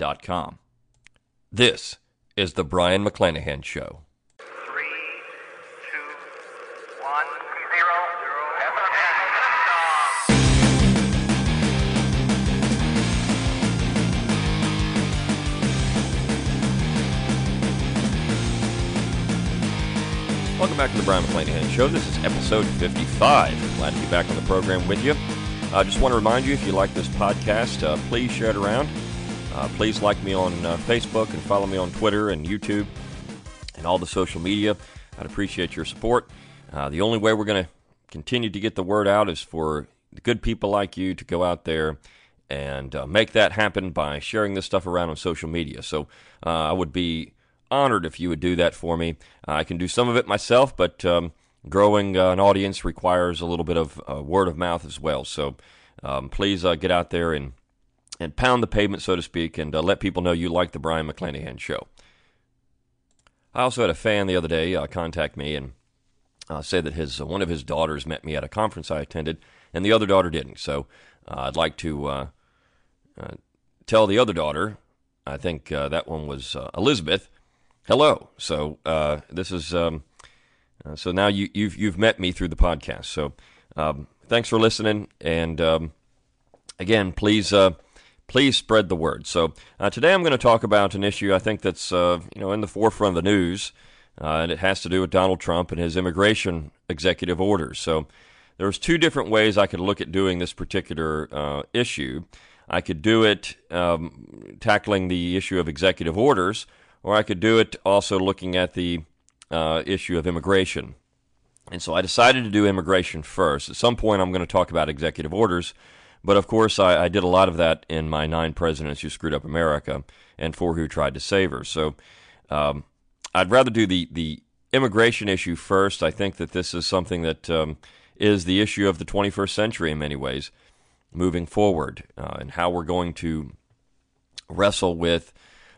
Learntruehistory.com. This is the Brion McClanahan Show. Welcome back to the Brion McClanahan Show. This is episode 55. Glad to be back on the program with you. I uh, just want to remind you if you like this podcast, uh, please share it around. Uh, please like me on uh, Facebook and follow me on Twitter and YouTube and all the social media. I'd appreciate your support. Uh, the only way we're going to continue to get the word out is for good people like you to go out there and uh, make that happen by sharing this stuff around on social media. So uh, I would be honored if you would do that for me. Uh, I can do some of it myself, but um, growing an audience requires a little bit of word of mouth as well. So um, please get out there and and pound the pavement, so to speak, and uh, let people know you like the Brion McClanahan show. I also had a fan the other day uh, contact me and uh, say that his one of his daughters met me at a conference I attended, and the other daughter didn't. So I'd like to tell the other daughter. I think that one was Elizabeth hello. So uh, this is um, uh, so now you, you've you've met me through the podcast. So um, thanks for listening, and um, again, please uh, please spread the word. So uh, today I'm going to talk about an issue I think that's uh, you know in the forefront of the news, uh, and it has to do with Donald Trump and his immigration executive orders. So there's two different ways I could look at doing this particular issue. I could do it um, tackling the issue of executive orders or I could do it also looking at the uh, issue of immigration. And so I decided to do immigration first. At some point, I'm going to talk about executive orders, but of course, I, I did a lot of that in my Nine Presidents Who Screwed Up America and Four Who Tried to Save Her. So um, I'd rather do the, the immigration issue first. I think that this is something that um, is the issue of the 21st century in many ways, moving forward, uh, and how we're going to wrestle with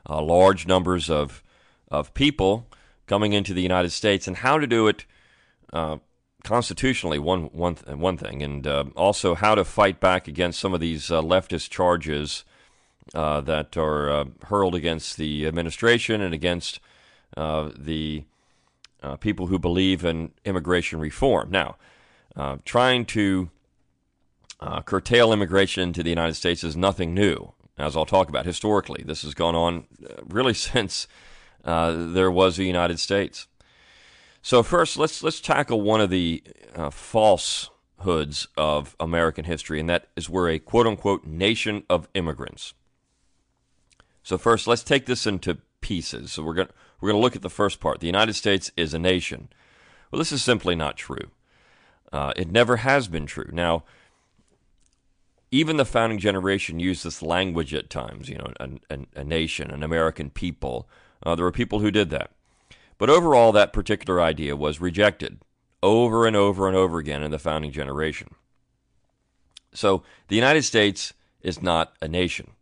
uh, large numbers of of people coming into the United States, and how to do it uh, constitutionally. One one one thing, and uh, also how to fight back against some of these uh, leftist charges uh, that are uh, hurled against the administration and against the people who believe in immigration reform. Now, trying to curtail immigration to the United States is nothing new as I'll talk about historically. This has gone on uh, really since uh, there was a United States. So first, let's let's tackle one of the uh, falsehoods of American history, and that is we're a quote unquote nation of immigrants. So first, let's take this into pieces. So we're going we're going to look at the first part. The United States is a nation. Well, this is simply not true. Uh, it never has been true. Now, even the founding generation used this language at times, you know, a, a, a nation, an American people. Uh, there were people who did that. But overall, that particular idea was rejected over and over and over again in the founding generation. So the United States is not a nation,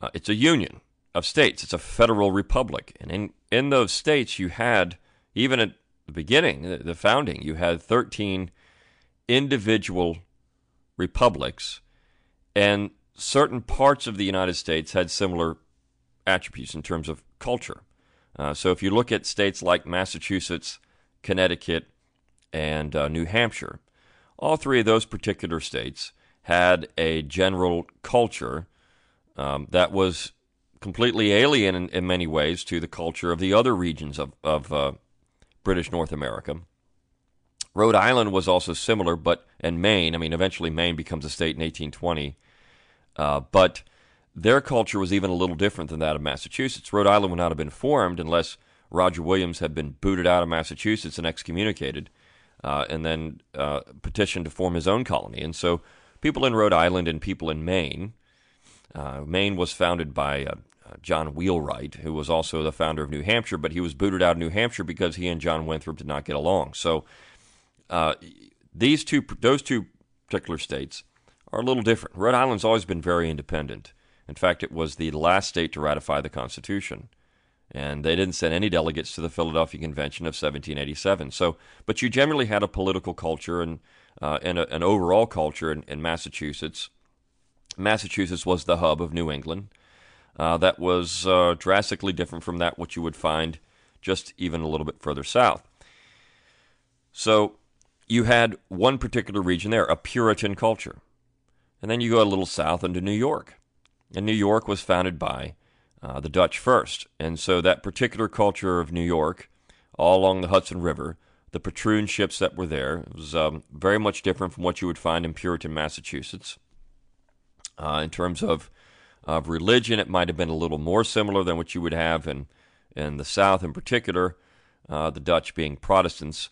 uh, it's a union of states, it's a federal republic. And in, in those states, you had, even at the beginning, the, the founding, you had 13 individual republics, and certain parts of the United States had similar attributes in terms of culture. Uh, so if you look at states like Massachusetts, Connecticut, and uh, New Hampshire, all three of those particular states had a general culture um, that was completely alien in, in, many ways to the culture of the other regions of, of uh, British North America. Rhode Island was also similar, but and Maine. I mean, eventually Maine becomes a state in 1820, uh, but their culture was even a little different than that of Massachusetts. Rhode Island would not have been formed unless Roger Williams had been booted out of Massachusetts and excommunicated, uh, and then uh, petitioned to form his own colony. And so, people in Rhode Island and people in Maine. Uh, Maine was founded by uh, John Wheelwright, who was also the founder of New Hampshire, but he was booted out of New Hampshire because he and John Winthrop did not get along. So uh, these two, those two particular states are a little different. Rhode Island's always been very independent. In fact, it was the last state to ratify the Constitution. And they didn't send any delegates to the Philadelphia Convention of 1787. So, but you generally had a political culture and, uh, and a, an overall culture in, in, Massachusetts. Massachusetts was the hub of New England. Uh, that was uh, drastically different from that what you would find just even a little bit further south. So, you had one particular region there, a Puritan culture. And then you go a little south into New York. And New York was founded by uh, the Dutch first. And so that particular culture of New York, all along the Hudson River, the patroon ships that were there, was um, very much different from what you would find in Puritan Massachusetts. Uh, in terms of, of religion, it might have been a little more similar than what you would have in, in the South, in particular, uh, the Dutch being Protestants.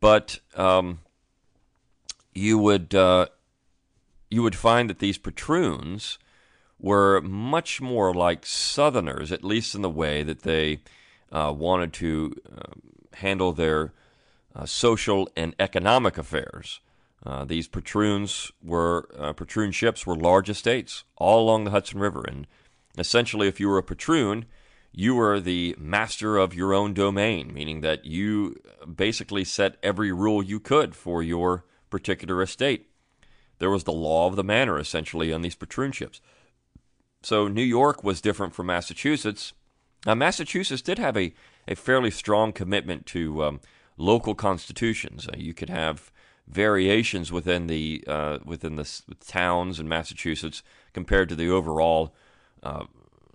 But um, you would uh, you would find that these patroons were much more like Southerners, at least in the way that they uh, wanted to uh, handle their uh, social and economic affairs. Uh, these patroons were uh, patroon ships were large estates all along the Hudson River, and essentially, if you were a patroon, you were the master of your own domain, meaning that you basically set every rule you could for your particular estate. There was the law of the manor essentially on these patroon ships. So New York was different from Massachusetts. Now, Massachusetts did have a, a fairly strong commitment to um, local constitutions. Uh, you could have variations within the uh, within the towns in Massachusetts compared to the overall uh,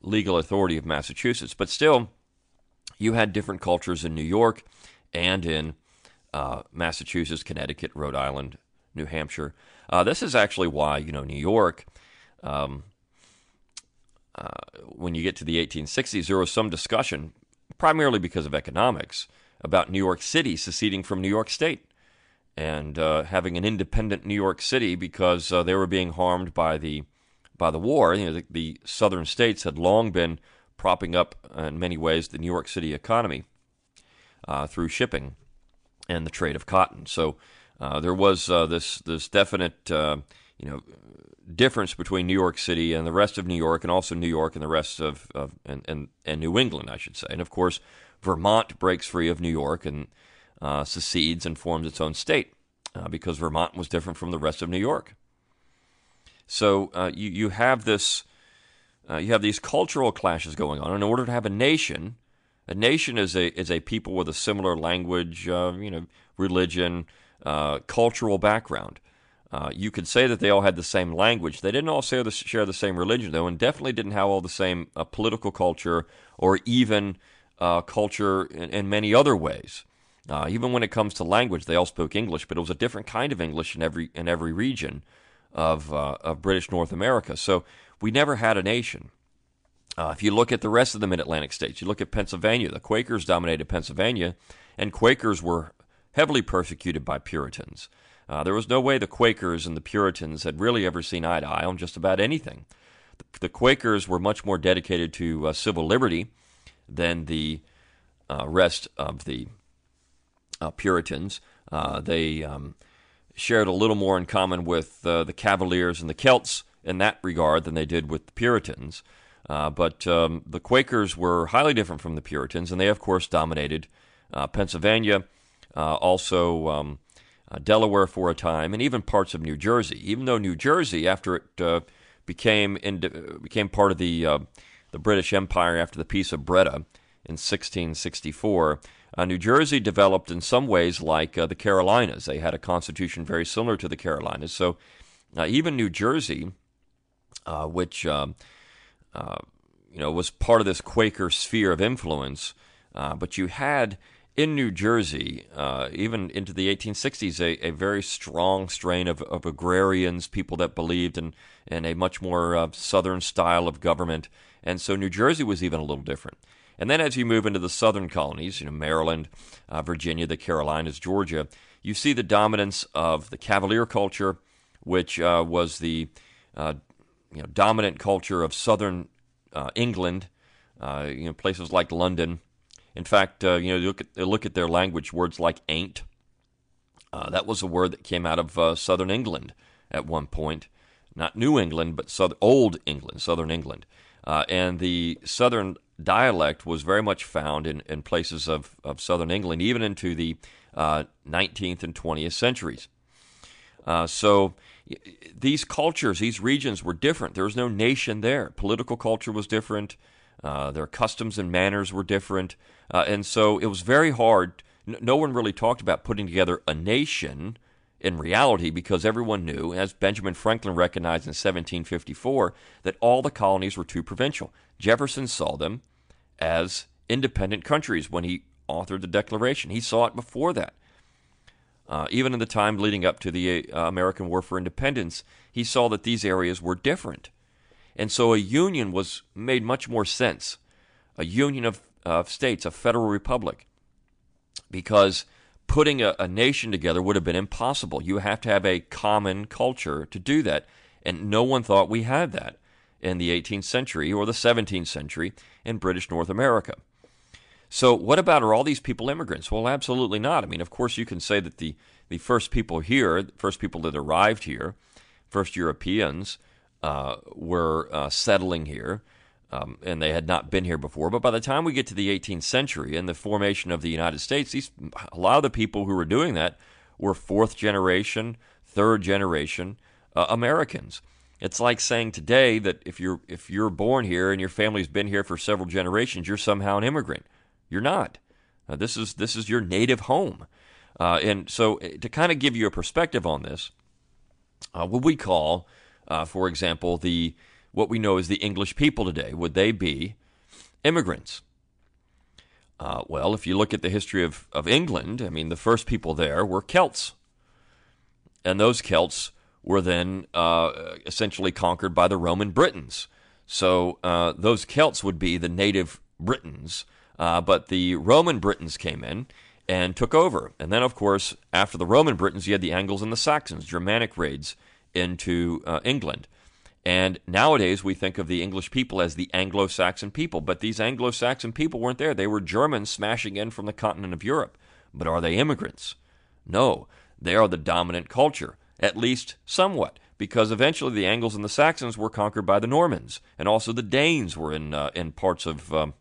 legal authority of Massachusetts, but still, you had different cultures in New York and in uh, Massachusetts, Connecticut, Rhode Island, New Hampshire. Uh, this is actually why you know New York. Um, uh, when you get to the 1860s, there was some discussion, primarily because of economics, about New York City seceding from New York State and uh, having an independent New York City because uh, they were being harmed by the by the war. You know, the, the, southern states had long been propping up, in many ways, the New York City economy uh, through shipping and the trade of cotton. So uh, there was this this definite you know difference between New York City and the rest of New York, and also New York and the rest of, of and, and, and New England, I should say. And of course, Vermont breaks free of New York and uh, secedes and forms its own state uh, because Vermont was different from the rest of New York. So uh, you you have this uh, you have these cultural clashes going on. In order to have a nation, a nation is a is a people with a similar language, uh, you know, religion, uh, cultural background. Uh, you could say that they all had the same language. They didn't all share the, share the same religion, though, and definitely didn't have all the same uh, political culture or even uh, culture in, in, many other ways. Uh, even when it comes to language, they all spoke English, but it was a different kind of English in every in every region of uh, of British North America. So we never had a nation. Uh, if you look at the rest of the Mid Atlantic states, you look at Pennsylvania. The Quakers dominated Pennsylvania, and Quakers were heavily persecuted by Puritans. Uh, there was no way the Quakers and the Puritans had really ever seen eye to eye on just about anything. The, the Quakers were much more dedicated to uh, civil liberty than the uh, rest of the uh, Puritans. Uh, they um, shared a little more in common with uh, the Cavaliers and the Celts in that regard than they did with the Puritans. but um, the Quakers were highly different from the Puritans, and they, of course, dominated Pennsylvania. also, um, uh, Delaware for a time, and even parts of New Jersey. Even though New Jersey, after it uh, became became part of the uh, the British Empire after the Peace of Breda in 1664, uh, New Jersey developed in some ways like uh, the Carolinas. They had a constitution very similar to the Carolinas. So uh, even New Jersey, which you know was part of this Quaker sphere of influence, but you had in New Jersey, uh, even into the 1860s, a, a very strong strain of, of, agrarians, people that believed in, in a much more uh, southern style of government. And so New Jersey was even a little different. And then as you move into the southern colonies, you know, Maryland, uh, Virginia, the Carolinas, Georgia, you see the dominance of the Cavalier culture, which uh, was the uh, you know, dominant culture of southern uh, England you know, places like London. In fact, uh, you know, look at look at their language. Words like "ain't." Uh, that was a word that came out of uh, southern England at one point, not New England, but southern, old England, southern England. Uh, and the southern dialect was very much found in, in places of, of southern England, even into the 19th and 20th centuries. so these cultures, these regions were different. There was no nation there. Political culture was different. Uh, their customs and manners were different. Uh, and so it was very hard. No one really talked about putting together a nation in reality because everyone knew, as Benjamin Franklin recognized in 1754, that all the colonies were too provincial. Jefferson saw them as independent countries when he authored the Declaration. He saw it before that. Uh, even in the time leading up to the uh, American War for Independence, he saw that these areas were different. And so a union was made much more sense a union of, of states, a federal republic, because putting a, a nation together would have been impossible. You have to have a common culture to do that. And no one thought we had that in the 18th century or the 17th century in British North America. So, what about are all these people immigrants? Well, absolutely not. I mean, of course, you can say that the, the first people here, the first people that arrived here, first Europeans, uh, were uh, settling here, um, and they had not been here before. But by the time we get to the 18th century and the formation of the United States, these, a lot of the people who were doing that were fourth generation, third generation uh, Americans. It's like saying today that if you're if you're born here and your family's been here for several generations, you're somehow an immigrant. You're not. Uh, this is this is your native home, uh, and so uh, to kind of give you a perspective on this, uh, what we call, uh, for example, the what we know as the English people today, would they be immigrants? Uh, well, if you look at the history of, of England, I mean, the first people there were Celts. And those Celts were then essentially conquered by the Roman Britons. So those Celts would be the native Britons uh, but the Roman Britons came in and took over. And then, of course, after the Roman Britons, you had the Angles and the Saxons, Germanic raids into uh, England. And nowadays, we think of the English people as the Anglo Saxon people. But these Anglo Saxon people weren't there. They were Germans smashing in from the continent of Europe. But are they immigrants? No. They are the dominant culture, at least somewhat, because eventually the Angles and the Saxons were conquered by the Normans. And also the Danes were in, uh, in parts of. Um,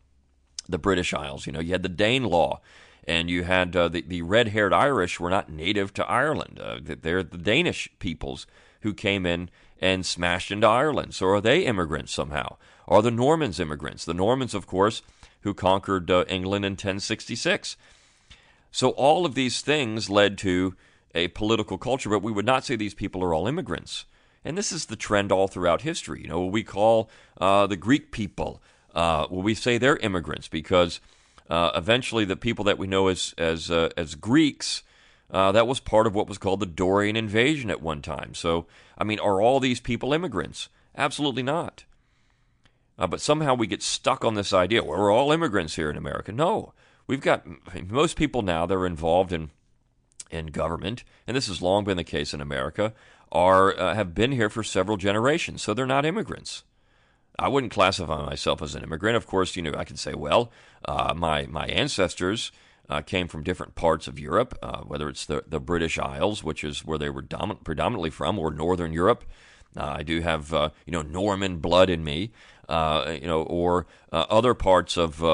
the British Isles. You know, you had the Dane law and you had uh, the, the red haired Irish were not native to Ireland. Uh, they're the Danish peoples who came in and smashed into Ireland. So are they immigrants somehow? Are the Normans immigrants? The Normans, of course, who conquered uh, England in 1066. So all of these things led to a political culture, but we would not say these people are all immigrants. And this is the trend all throughout history. You know, we call uh, the Greek people uh, well, we say they're immigrants because uh, eventually the people that we know as as uh, as Greeks. Uh, that was part of what was called the Dorian invasion at one time. So, I mean, are all these people immigrants? Absolutely not. Uh, but somehow we get stuck on this idea. Well, we're all immigrants here in America. No, we've got most people now that are involved in in government, and this has long been the case in America, are uh, have been here for several generations. So they're not immigrants. I wouldn't classify myself as an immigrant. Of course, you know, I could say, well, uh, my my ancestors uh, came from different parts of Europe, uh, whether it's the the British Isles, which is where they were dom- predominantly from, or Northern Europe. Uh, I do have uh, you know Norman blood in me, uh, you know, or other parts of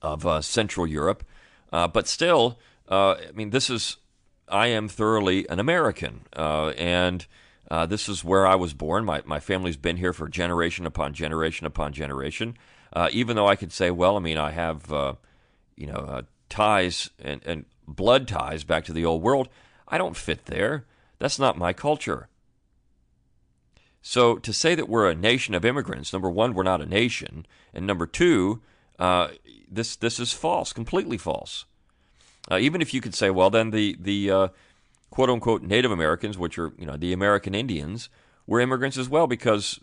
of Central Europe, but still, I mean, this is I am thoroughly an American, and uh, this is where I was born. My, my family's been here for generation upon generation upon generation. Uh, even though I could say, well, I mean, I have, uh, you know, uh, ties and, and blood ties back to the old world, I don't fit there. That's not my culture. So to say that we're a nation of immigrants, number one, we're not a nation, and number two, uh, this this is false, completely false. Uh, even if you could say, well, then the the quote unquote Native Americans, which are you know the American Indians, were immigrants as well because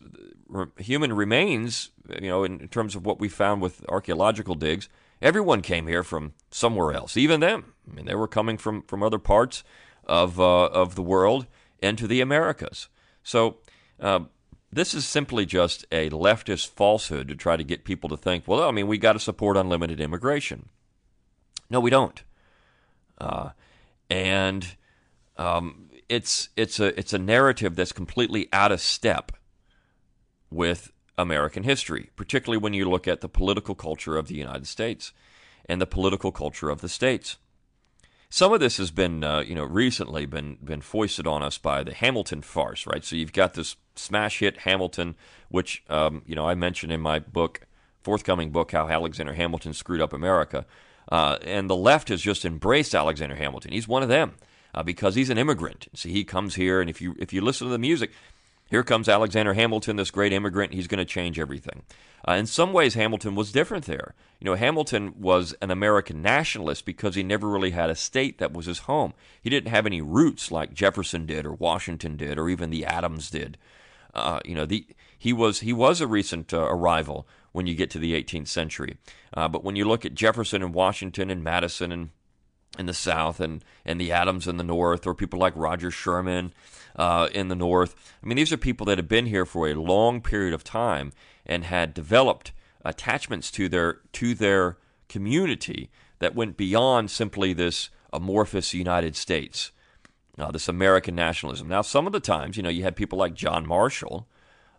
human remains, you know, in, in terms of what we found with archaeological digs, everyone came here from somewhere else, even them. I mean, they were coming from from other parts of uh, of the world into the Americas. So. Uh, this is simply just a leftist falsehood to try to get people to think, well, I mean, we got to support unlimited immigration. No, we don't. Uh, and um, it's it's a it's a narrative that's completely out of step with American history, particularly when you look at the political culture of the United States and the political culture of the states. Some of this has been, uh, you know, recently been been foisted on us by the Hamilton farce, right? So you've got this smash hit Hamilton, which um, you know I mentioned in my book, forthcoming book, how Alexander Hamilton screwed up America, uh, and the left has just embraced Alexander Hamilton. He's one of them uh, because he's an immigrant. See, he comes here, and if you if you listen to the music, here comes Alexander Hamilton, this great immigrant. He's going to change everything. Uh, in some ways, Hamilton was different there. You know, Hamilton was an American nationalist because he never really had a state that was his home. He didn't have any roots like Jefferson did, or Washington did, or even the Adams did. Uh, you know, the he was he was a recent uh, arrival when you get to the 18th century. Uh, but when you look at Jefferson and Washington and Madison and in the South and, and the Adams in the North, or people like Roger Sherman uh, in the North. I mean, these are people that have been here for a long period of time and had developed attachments to their to their community that went beyond simply this amorphous United States, uh, this American nationalism. Now, some of the times, you know, you had people like John Marshall,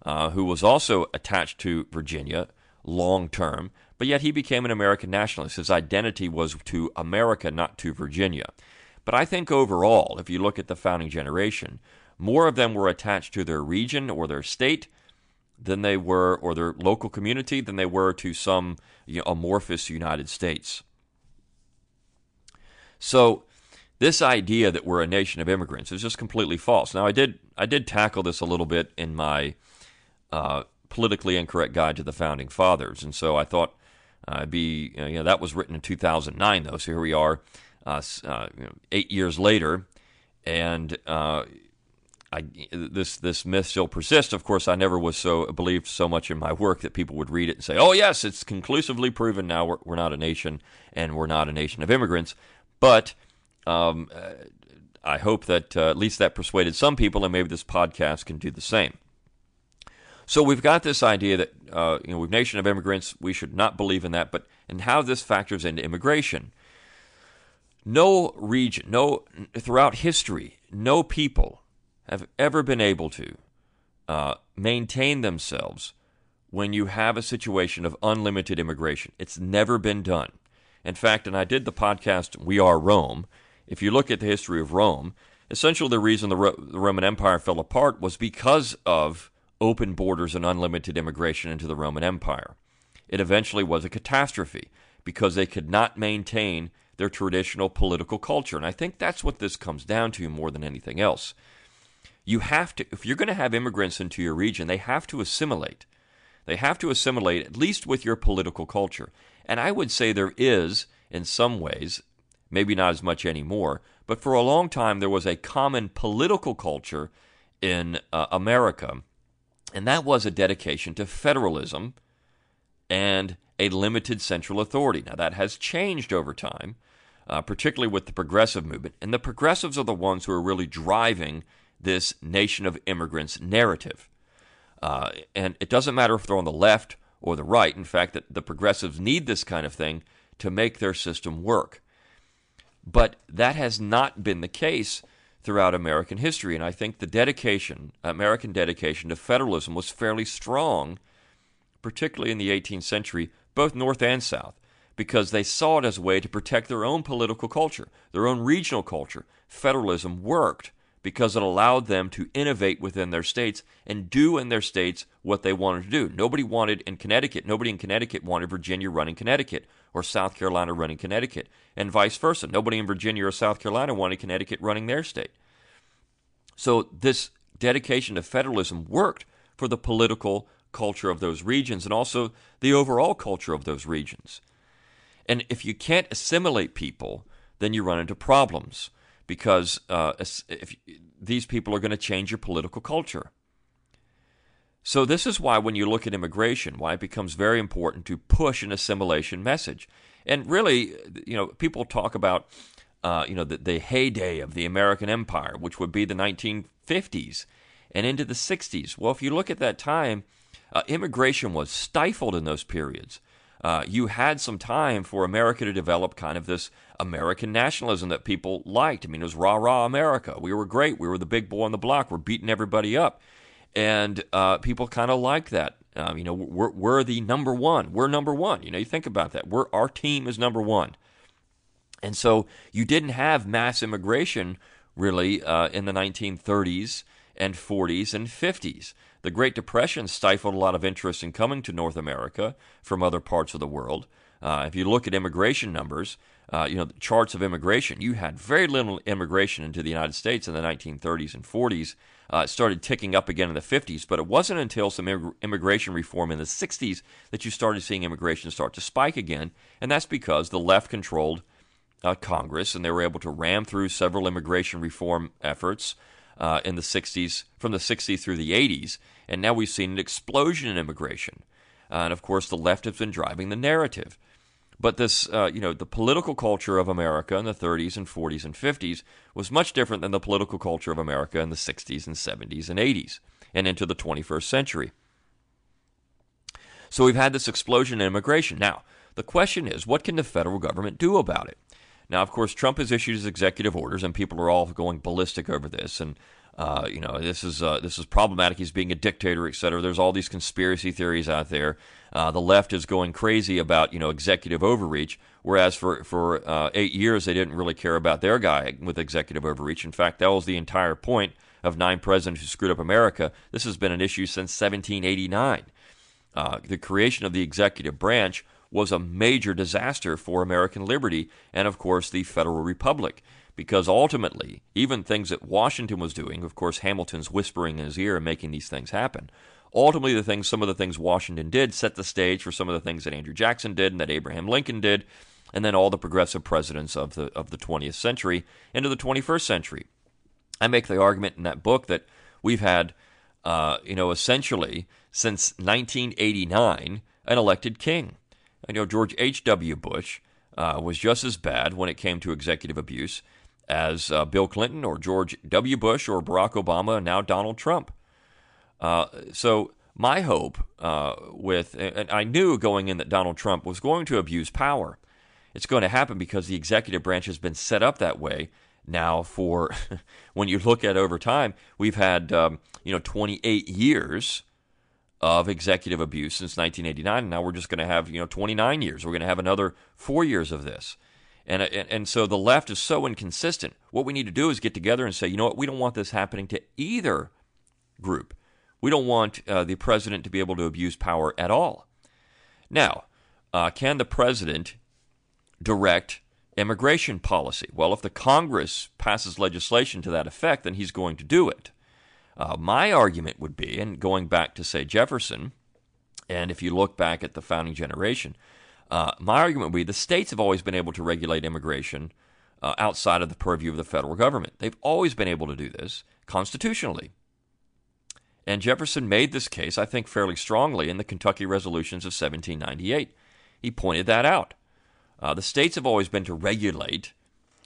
uh, who was also attached to Virginia long term, but yet he became an American nationalist. His identity was to America, not to Virginia. But I think overall, if you look at the founding generation, more of them were attached to their region or their state than they were, or their local community, than they were to some you know, amorphous United States. So, this idea that we're a nation of immigrants is just completely false. Now, I did I did tackle this a little bit in my uh, politically incorrect guide to the founding fathers, and so I thought I'd be you know that was written in 2009 though, so here we are, uh, uh, you know, eight years later, and uh, I, this this myth still persists. Of course, I never was so believed so much in my work that people would read it and say, "Oh yes, it's conclusively proven now we're, we're not a nation and we're not a nation of immigrants." But um, uh, I hope that uh, at least that persuaded some people, and maybe this podcast can do the same. So we've got this idea that uh, you know we're nation of immigrants. We should not believe in that, but and how this factors into immigration. No region, no throughout history, no people have ever been able to uh, maintain themselves when you have a situation of unlimited immigration. It's never been done. In fact, and I did the podcast We Are Rome. If you look at the history of Rome, essentially the reason the, Ro- the Roman Empire fell apart was because of open borders and unlimited immigration into the Roman Empire. It eventually was a catastrophe because they could not maintain their traditional political culture. And I think that's what this comes down to more than anything else you have to, if you're going to have immigrants into your region, they have to assimilate. They have to assimilate at least with your political culture. And I would say there is, in some ways, maybe not as much anymore, but for a long time there was a common political culture in uh, America, and that was a dedication to federalism and a limited central authority. Now, that has changed over time, uh, particularly with the progressive movement, and the progressives are the ones who are really driving this nation of immigrants narrative. Uh, and it doesn't matter if they're on the left or the right. In fact, that the progressives need this kind of thing to make their system work. But that has not been the case throughout American history. And I think the dedication, American dedication to federalism was fairly strong, particularly in the 18th century, both North and South, because they saw it as a way to protect their own political culture, their own regional culture. Federalism worked because it allowed them to innovate within their states and do in their states what they wanted to do. Nobody wanted in Connecticut, nobody in Connecticut wanted Virginia running Connecticut or South Carolina running Connecticut, and vice versa. Nobody in Virginia or South Carolina wanted Connecticut running their state. So this dedication to federalism worked for the political culture of those regions and also the overall culture of those regions. And if you can't assimilate people, then you run into problems because uh, if these people are going to change your political culture. So this is why when you look at immigration, why it becomes very important to push an assimilation message. And really, you know, people talk about, uh, you know, the, the heyday of the American Empire, which would be the 1950s. and into the 60s. Well, if you look at that time, uh, immigration was stifled in those periods. Uh, you had some time for America to develop kind of this American nationalism that people liked. I mean, it was rah rah America. We were great. We were the big boy on the block. We're beating everybody up. And uh, people kind of liked that. Um, you know, we're, we're the number one. We're number one. You know, you think about that. We're our team is number one. And so you didn't have mass immigration really uh, in the 1930s and 40s and 50s. The Great Depression stifled a lot of interest in coming to North America from other parts of the world. Uh, if you look at immigration numbers, uh, you know, the charts of immigration, you had very little immigration into the United States in the 1930s and 40s. Uh, it started ticking up again in the 50s, but it wasn't until some immigration reform in the 60s that you started seeing immigration start to spike again, and that's because the left controlled uh, Congress and they were able to ram through several immigration reform efforts uh, in the 60s, from the 60s through the 80s, and now we've seen an explosion in immigration. Uh, and of course, the left has been driving the narrative. But this, uh, you know, the political culture of America in the 30s and 40s and 50s was much different than the political culture of America in the 60s and 70s and 80s and into the 21st century. So we've had this explosion in immigration. Now, the question is, what can the federal government do about it? Now, of course, Trump has issued his executive orders, and people are all going ballistic over this. And uh, you know, this is uh, this is problematic. He's being a dictator, et cetera. There's all these conspiracy theories out there. Uh, the left is going crazy about you know executive overreach, whereas for for uh, eight years they didn't really care about their guy with executive overreach. In fact, that was the entire point of nine presidents who screwed up America. This has been an issue since 1789. Uh, the creation of the executive branch was a major disaster for American liberty and, of course, the Federal Republic. Because ultimately, even things that Washington was doing, of course, Hamilton's whispering in his ear and making these things happen. Ultimately, the things, some of the things Washington did set the stage for some of the things that Andrew Jackson did and that Abraham Lincoln did, and then all the progressive presidents of the of the 20th century into the 21st century. I make the argument in that book that we've had, uh, you know, essentially since 1989, an elected king. I know George H.W. Bush uh, was just as bad when it came to executive abuse as uh, Bill Clinton or George W. Bush or Barack Obama and now Donald Trump. Uh, so, my hope uh, with, and I knew going in that Donald Trump was going to abuse power. It's going to happen because the executive branch has been set up that way now for, when you look at over time, we've had, um, you know, 28 years of executive abuse since 1989. And now we're just going to have, you know, 29 years. We're going to have another four years of this. And, and, and so the left is so inconsistent. What we need to do is get together and say, you know what, we don't want this happening to either group. We don't want uh, the president to be able to abuse power at all. Now, uh, can the president direct immigration policy? Well, if the Congress passes legislation to that effect, then he's going to do it. Uh, my argument would be, and going back to, say, Jefferson, and if you look back at the founding generation, uh, my argument would be the states have always been able to regulate immigration uh, outside of the purview of the federal government. They've always been able to do this constitutionally. And Jefferson made this case, I think, fairly strongly in the Kentucky Resolutions of 1798. He pointed that out. Uh, the states have always been to regulate,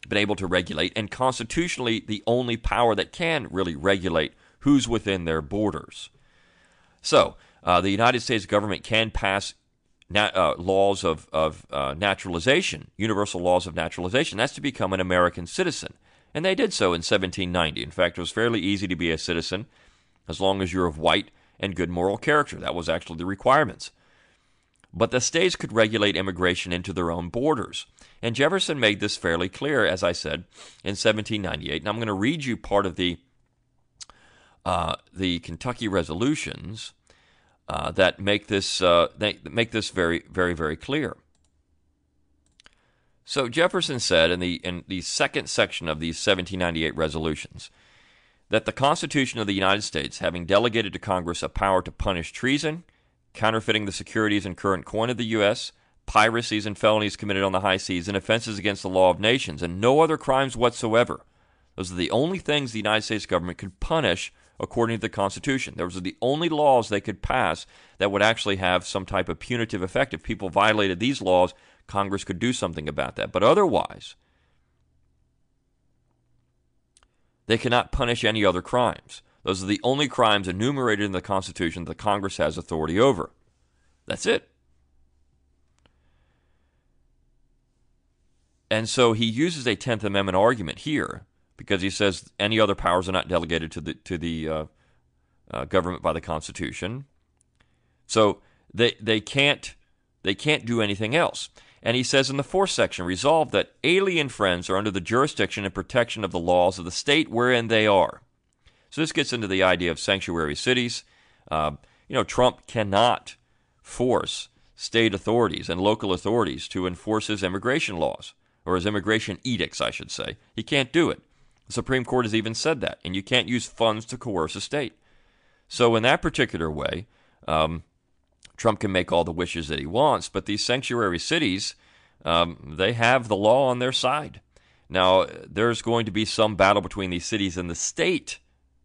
been able to regulate, and constitutionally, the only power that can really regulate who's within their borders. So, uh, the United States government can pass uh, laws of, of uh, naturalization, universal laws of naturalization. That's to become an American citizen. And they did so in 1790. In fact, it was fairly easy to be a citizen as long as you're of white and good moral character. That was actually the requirements. But the states could regulate immigration into their own borders. And Jefferson made this fairly clear, as I said, in 1798. And I'm going to read you part of the uh, the Kentucky resolutions uh, that make this uh, make this very very very clear. So Jefferson said in the in the second section of these 1798 resolutions that the Constitution of the United States, having delegated to Congress a power to punish treason, counterfeiting the securities and current coin of the U.S., piracies and felonies committed on the high seas, and offenses against the law of nations, and no other crimes whatsoever. Those are the only things the United States government could punish according to the Constitution. Those are the only laws they could pass that would actually have some type of punitive effect. If people violated these laws, Congress could do something about that. But otherwise, they cannot punish any other crimes. Those are the only crimes enumerated in the Constitution that Congress has authority over. That's it. And so he uses a Tenth Amendment argument here because he says any other powers are not delegated to the to the uh, uh, government by the Constitution. So they they can't they can't do anything else. And he says in the fourth section, resolve that alien friends are under the jurisdiction and protection of the laws of the state wherein they are. So this gets into the idea of sanctuary cities. Uh, you know, Trump cannot force state authorities and local authorities to enforce his immigration laws or his immigration edicts, I should say. He can't do it. The Supreme Court has even said that, and you can't use funds to coerce a state. So, in that particular way, um, Trump can make all the wishes that he wants, but these sanctuary cities, um, they have the law on their side. Now, there's going to be some battle between these cities and the state.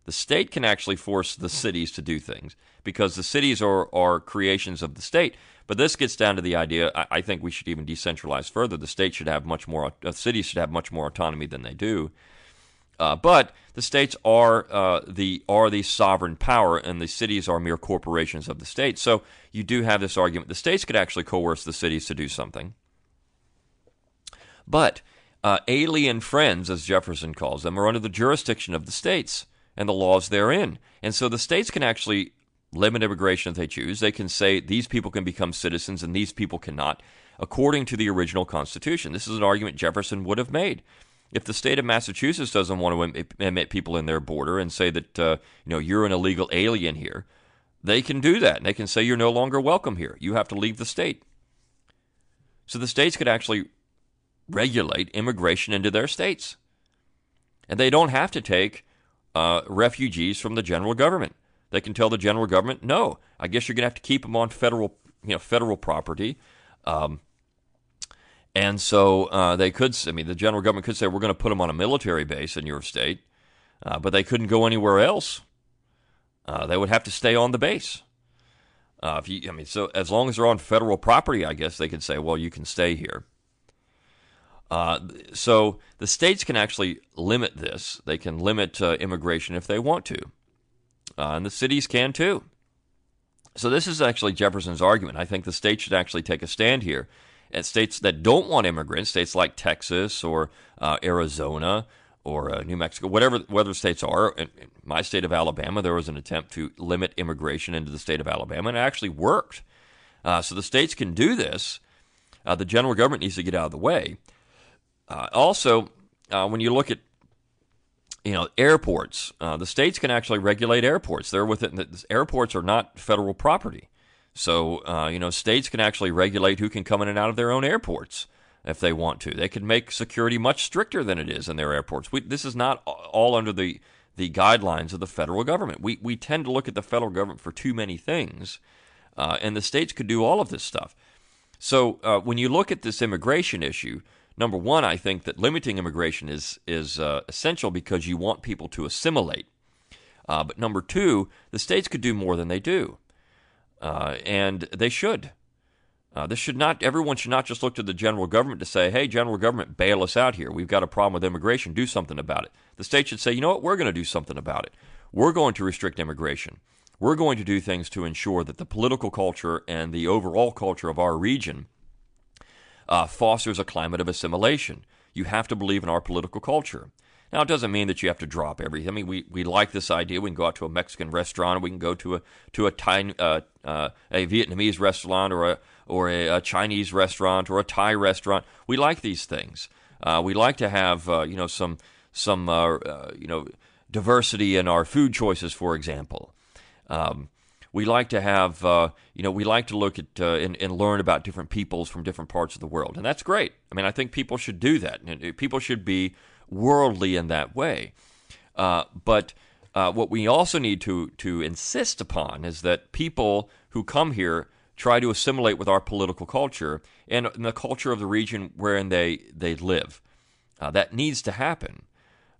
The state can actually force the cities to do things because the cities are, are creations of the state. But this gets down to the idea. I, I think we should even decentralize further. The state should have much more. Cities should have much more autonomy than they do. Uh, but the states are uh, the are the sovereign power, and the cities are mere corporations of the state. So you do have this argument: the states could actually coerce the cities to do something. But uh, alien friends, as Jefferson calls them, are under the jurisdiction of the states and the laws therein, and so the states can actually limit immigration if they choose. They can say these people can become citizens and these people cannot, according to the original Constitution. This is an argument Jefferson would have made if the state of Massachusetts doesn't want to admit people in their border and say that uh, you know you're an illegal alien here, they can do that. And they can say you're no longer welcome here. You have to leave the state. So the states could actually regulate immigration into their states, and they don't have to take uh, refugees from the general government. They can tell the general government, no, I guess you're going to have to keep them on federal, you know, federal property. Um, and so uh, they could, I mean, the general government could say, we're going to put them on a military base in your state, uh, but they couldn't go anywhere else. Uh, they would have to stay on the base. Uh, if you, I mean, so as long as they're on federal property, I guess they could say, well, you can stay here. Uh, so the states can actually limit this. They can limit uh, immigration if they want to, and the cities can too. So this is actually Jefferson's argument. I think the state should actually take a stand here and states that don't want immigrants, states like Texas or uh, Arizona or uh, New Mexico, whatever whether states are. In, in, my state of Alabama, there was an attempt to limit immigration into the state of Alabama, and it actually worked. Uh, so the states can do this. Uh, the general government needs to get out of the way. Uh, also, uh, when you look at you know airports, the states can actually regulate airports. They're within the, airports are not federal property. So, uh, you know, states can actually regulate who can come in and out of their own airports if they want to. They can make security much stricter than it is in their airports. We, this is not all under the, the guidelines of the federal government. We, we tend to look at the federal government for too many things, uh, and the states could do all of this stuff. So, uh, when you look at this immigration issue, number one, I think that limiting immigration is, is uh, essential because you want people to assimilate. Uh, but number two, the states could do more than they do. Uh, and they should. Uh, this should not. Everyone should not just look to the general government to say, "Hey, general government, bail us out here. We've got a problem with immigration. Do something about it." The state should say, "You know what? We're going to do something about it. We're going to restrict immigration. We're going to do things to ensure that the political culture and the overall culture of our region uh, fosters a climate of assimilation. You have to believe in our political culture." Now, it doesn't mean that you have to drop everything. I mean, we, we like this idea. We can go out to a Mexican restaurant, we can go to a to a Thai, uh, uh, a Vietnamese restaurant, or a or a, a, Chinese restaurant, or a Thai restaurant. We like these things. Uh, we like to have uh, you know some some uh, uh, you know diversity in our food choices, for example. Um, we like to have, uh, you know, we like to look at uh, and, and, learn about different peoples from different parts of the world, and that's great. I mean, I think people should do that. People should be worldly in that way. Uh, but uh, what we also need to to insist upon is that people who come here try to assimilate with our political culture and, and the culture of the region wherein they they live. Uh, that needs to happen.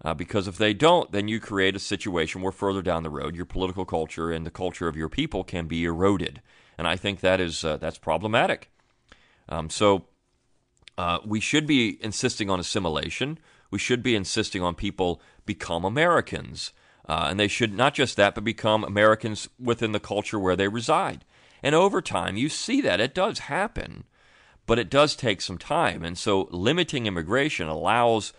Uh, because if they don't, then you create a situation where further down the road, your political culture and the culture of your people can be eroded, and I think that is uh, that's problematic. Um, so uh, we should be insisting on assimilation we should be insisting on people become Americans. Uh, and they should not just that, but become Americans within the culture where they reside. And over time, you see that. It does happen, but it does take some time. And so limiting immigration allows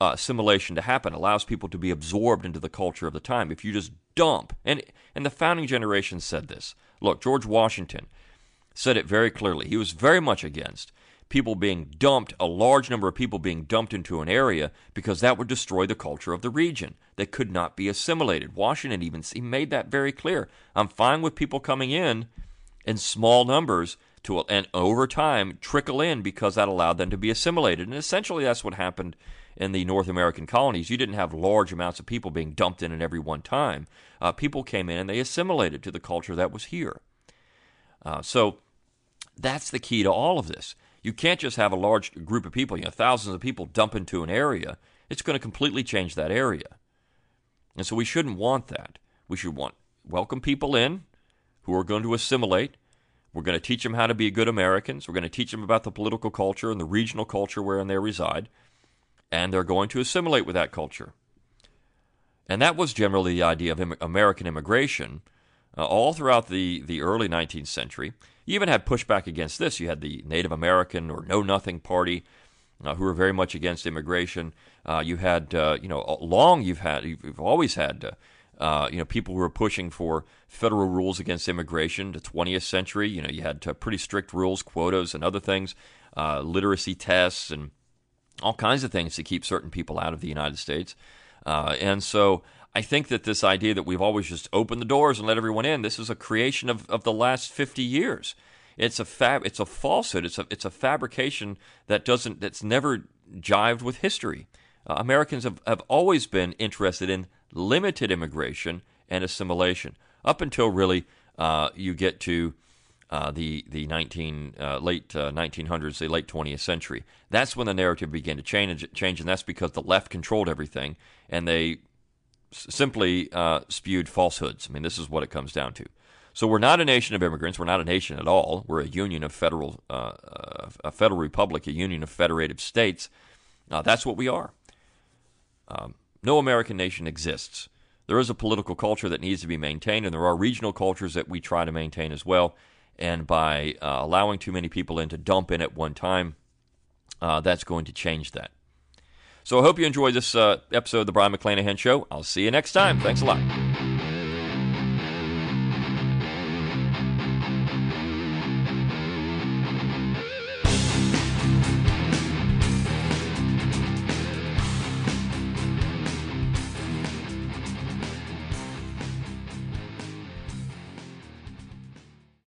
uh, assimilation to happen, allows people to be absorbed into the culture of the time. If you just dump, and, and the founding generation said this. Look, George Washington said it very clearly. He was very much against people being dumped, a large number of people being dumped into an area, because that would destroy the culture of the region. They could not be assimilated. Washington even he made that very clear. I'm fine with people coming in in small numbers to and over time trickle in because that allowed them to be assimilated. And essentially, that's what happened in the North American colonies. You didn't have large amounts of people being dumped in at every one time. Uh, people came in and they assimilated to the culture that was here. Uh, so that's the key to all of this. You can't just have a large group of people, you know, thousands of people dump into an area. It's going to completely change that area. And so we shouldn't want that. We should want welcome people in who are going to assimilate. We're going to teach them how to be good Americans. We're going to teach them about the political culture and the regional culture wherein they reside. And they're going to assimilate with that culture. And that was generally the idea of American immigration uh, all throughout the, the early 19th century. You even had pushback against this. You had the Native American or Know Nothing Party, uh, who were very much against immigration. Uh, you had, uh, you know, long you've had, you've always had, uh, uh, you know, people who were pushing for federal rules against immigration. The 20th century, you know, you had pretty strict rules, quotas, and other things, literacy tests, and all kinds of things to keep certain people out of the United States. and so I think that this idea that we've always just opened the doors and let everyone in, this is a creation of, of the last 50 years. It's a fab, it's a falsehood. It's a, it's a fabrication that doesn't, that's never jived with history. Uh, Americans have, have always been interested in limited immigration and assimilation up until really uh, you get to uh, the the 19 uh, late 1900s, uh, the late 20th century. That's when the narrative began to change, change, and that's because the left controlled everything, and they simply uh, spewed falsehoods. I mean, this is what it comes down to. So we're not a nation of immigrants. We're not a nation at all. We're a union of federal, uh, uh, a federal republic, a union of federated states. Uh, that's what we are. Um, no American nation exists. There is a political culture that needs to be maintained, and there are regional cultures that we try to maintain as well. And by uh, allowing too many people in to dump in at one time, uh, that's going to change that. So I hope you enjoyed this uh, episode of the Brion McClanahan Show. I'll see you next time. Thanks a lot.